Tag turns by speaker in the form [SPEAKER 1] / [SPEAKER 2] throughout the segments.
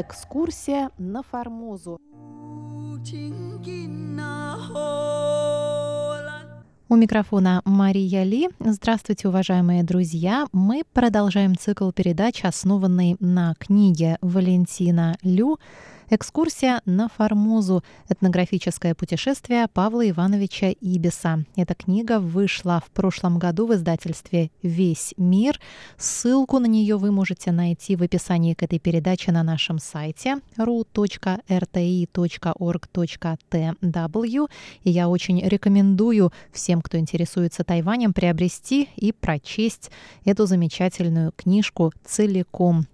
[SPEAKER 1] Экскурсия на Формозу. У микрофона Мария Ли. Здравствуйте, уважаемые друзья. Мы продолжаем цикл передач, основанный на книге Валентина Лю Экскурсия на Формозу. Этнографическое путешествие Павла Ивановича Ибиса. Эта книга вышла в прошлом году в издательстве «Весь мир». Ссылку на нее вы можете найти в описании к этой передаче на нашем сайте ru.rti.org.tw. И я очень рекомендую всем, кто интересуется Тайванем, приобрести и прочесть эту замечательную книжку целиком.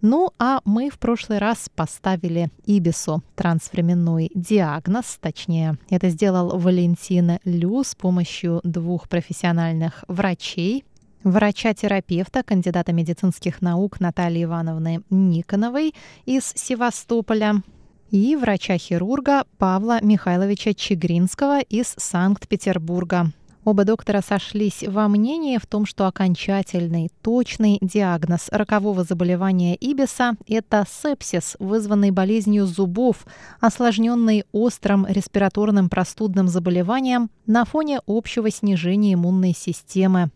[SPEAKER 1] Ну, а мы в прошлый раз поставили Ибису трансвременной диагноз, точнее, это сделал Валентин Лю с помощью двух профессиональных врачей, врача-терапевта, кандидата медицинских наук Натальи Ивановны Никоновой из Севастополя и врача-хирурга Павла Михайловича Чегринского из Санкт-Петербурга. Оба доктора сошлись во мнении в том, что окончательный, точный диагноз рокового заболевания Ибиса – это сепсис, вызванный болезнью зубов, осложненный острым респираторным простудным заболеванием на фоне общего снижения иммунной системы.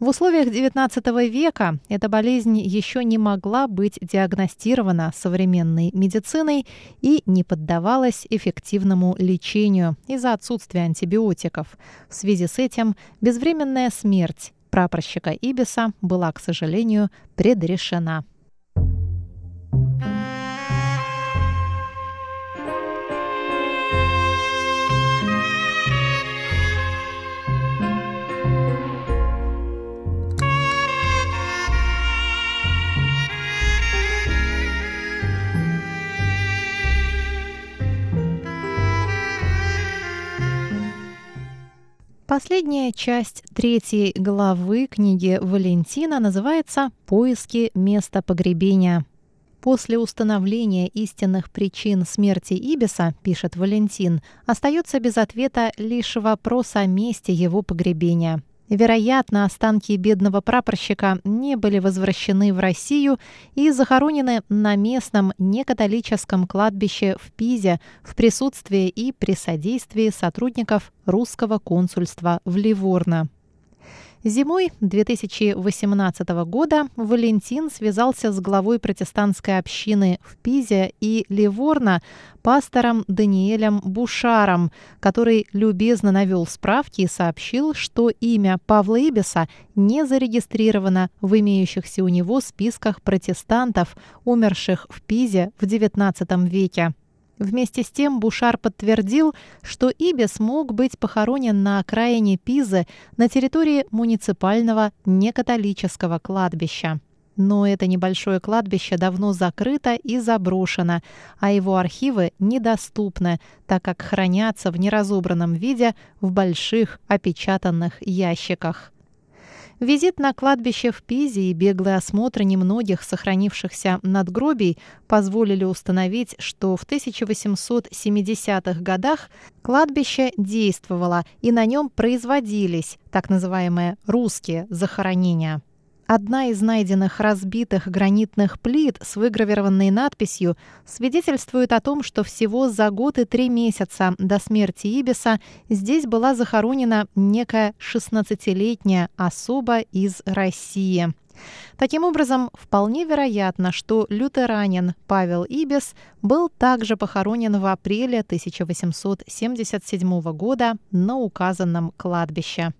[SPEAKER 1] В условиях XIX века эта болезнь еще не могла быть диагностирована современной медициной и не поддавалась эффективному лечению из-за отсутствия антибиотиков. В связи с этим безвременная смерть прапорщика Ибиса была, к сожалению, предрешена. Последняя часть третьей главы книги Валентина называется «Поиски места погребения». После установления истинных причин смерти Ибиса, пишет Валентин, остается без ответа лишь вопрос о месте его погребения – Вероятно, останки бедного прапорщика не были возвращены в Россию и захоронены на местном некатолическом кладбище в Пизе в присутствии и при содействии сотрудников русского консульства в Ливорно. Зимой 2018 года Валентин связался с главой протестантской общины в Пизе и Ливорно, пастором Даниэлем Бушаром, который любезно навел справки и сообщил, что имя Павла Ибиса не зарегистрировано в имеющихся у него списках протестантов, умерших в Пизе в XIX веке. Вместе с тем Бушар подтвердил, что Ибис мог быть похоронен на окраине Пизы на территории муниципального некатолического кладбища. Но это небольшое кладбище давно закрыто и заброшено, а его архивы недоступны, так как хранятся в неразобранном виде в больших опечатанных ящиках. Визит на кладбище в Пизе и беглый осмотр немногих сохранившихся надгробий позволили установить, что в 1870-х годах кладбище действовало и на нем производились так называемые «русские захоронения». Одна из найденных разбитых гранитных плит с выгравированной надписью свидетельствует о том, что всего за год и три месяца до смерти Ибиса здесь была захоронена некая 16-летняя особа из России. Таким образом, вполне вероятно, что лютеранин Павел Ибис был также похоронен в апреле 1877 года на указанном кладбище.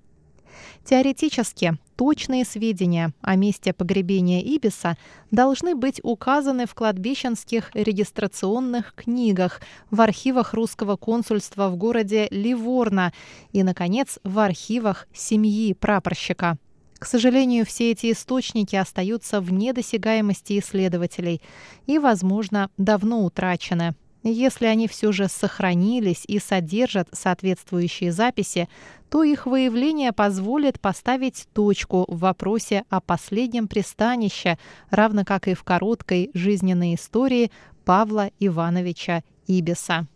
[SPEAKER 1] Теоретически, точные сведения о месте погребения Ибиса должны быть указаны в кладбищенских регистрационных книгах, в архивах русского консульства в городе Ливорно и, наконец, в архивах семьи прапорщика. К сожалению, все эти источники остаются вне досягаемости исследователей и, возможно, давно утрачены. Если они все же сохранились и содержат соответствующие записи, то их выявление позволит поставить точку в вопросе о последнем пристанище, равно как и в короткой жизненной истории Павла Ивановича Ибиса.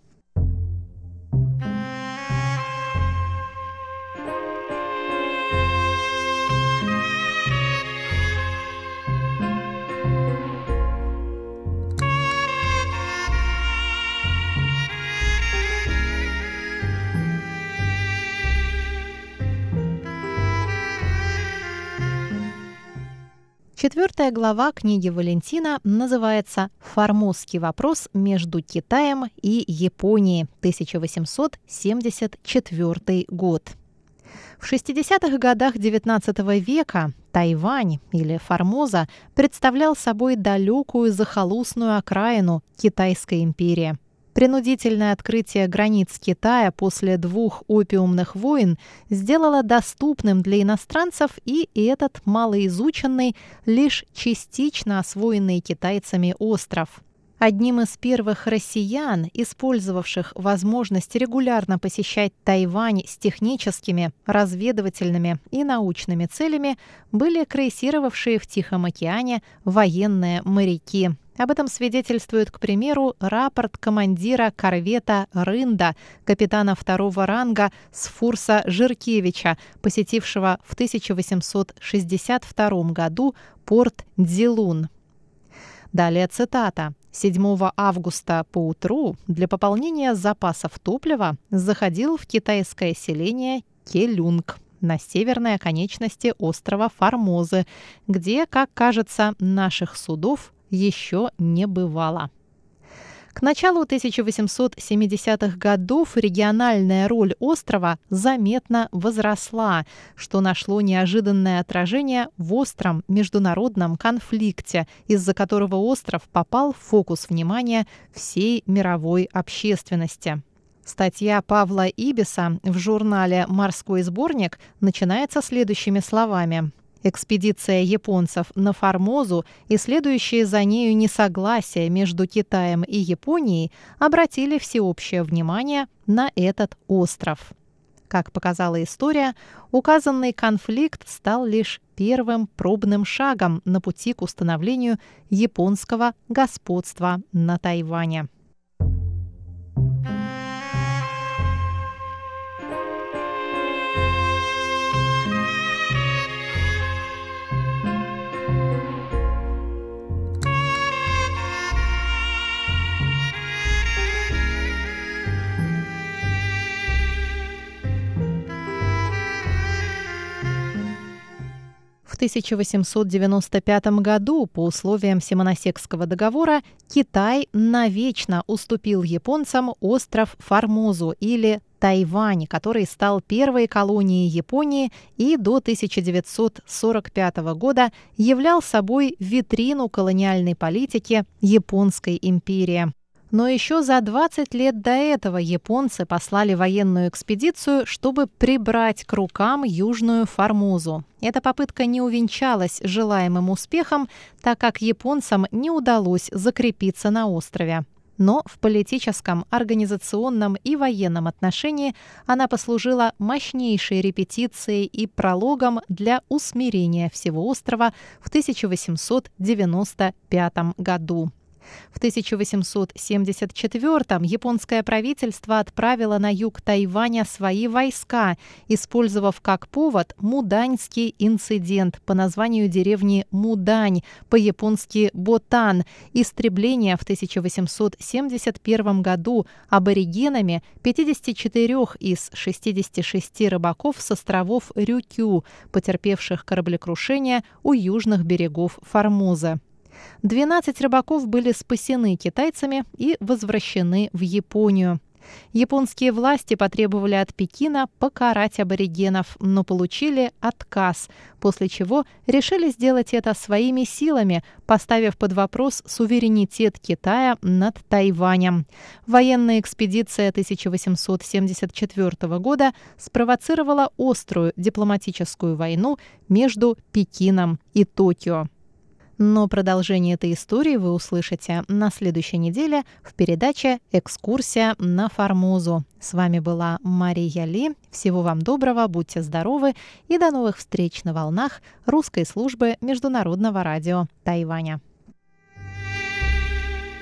[SPEAKER 1] Четвертая глава книги Валентина называется «Формозский вопрос между Китаем и Японией, 1874 год». В 60-х годах XIX века Тайвань или Формоза представлял собой далекую захолустную окраину Китайской империи – Принудительное открытие границ Китая после двух опиумных войн сделало доступным для иностранцев и этот малоизученный, лишь частично освоенный китайцами остров. Одним из первых россиян, использовавших возможность регулярно посещать Тайвань с техническими, разведывательными и научными целями, были крейсировавшие в Тихом океане военные моряки – об этом свидетельствует, к примеру, рапорт командира корвета «Рында», капитана второго ранга Сфурса Жиркевича, посетившего в 1862 году порт Дзилун. Далее цитата. 7 августа поутру для пополнения запасов топлива заходил в китайское селение Келюнг на северной оконечности острова Формозы, где, как кажется, наших судов еще не бывало. К началу 1870-х годов региональная роль острова заметно возросла, что нашло неожиданное отражение в остром международном конфликте, из-за которого остров попал в фокус внимания всей мировой общественности. Статья Павла Ибиса в журнале «Морской сборник» начинается следующими словами. Экспедиция японцев на Формозу и следующие за нею несогласия между Китаем и Японией обратили всеобщее внимание на этот остров. Как показала история, указанный конфликт стал лишь первым пробным шагом на пути к установлению японского господства на Тайване. 1895 году по условиям Симоносекского договора Китай навечно уступил японцам остров Формозу или Тайвань, который стал первой колонией Японии и до 1945 года являл собой витрину колониальной политики Японской империи. Но еще за 20 лет до этого японцы послали военную экспедицию, чтобы прибрать к рукам Южную Формозу. Эта попытка не увенчалась желаемым успехом, так как японцам не удалось закрепиться на острове. Но в политическом, организационном и военном отношении она послужила мощнейшей репетицией и прологом для усмирения всего острова в 1895 году. В 1874-м японское правительство отправило на юг Тайваня свои войска, использовав как повод Муданьский инцидент по названию деревни Мудань, по-японски Ботан, истребление в 1871 году аборигенами 54 из 66 рыбаков с островов Рюкю, потерпевших кораблекрушение у южных берегов Формоза. 12 рыбаков были спасены китайцами и возвращены в Японию. Японские власти потребовали от Пекина покарать аборигенов, но получили отказ, после чего решили сделать это своими силами, поставив под вопрос суверенитет Китая над Тайванем. Военная экспедиция 1874 года спровоцировала острую дипломатическую войну между Пекином и Токио. Но продолжение этой истории вы услышите на следующей неделе в передаче «Экскурсия на Формозу». С вами была Мария Ли. Всего вам доброго, будьте здоровы и до новых встреч на волнах русской службы Международного радио Тайваня.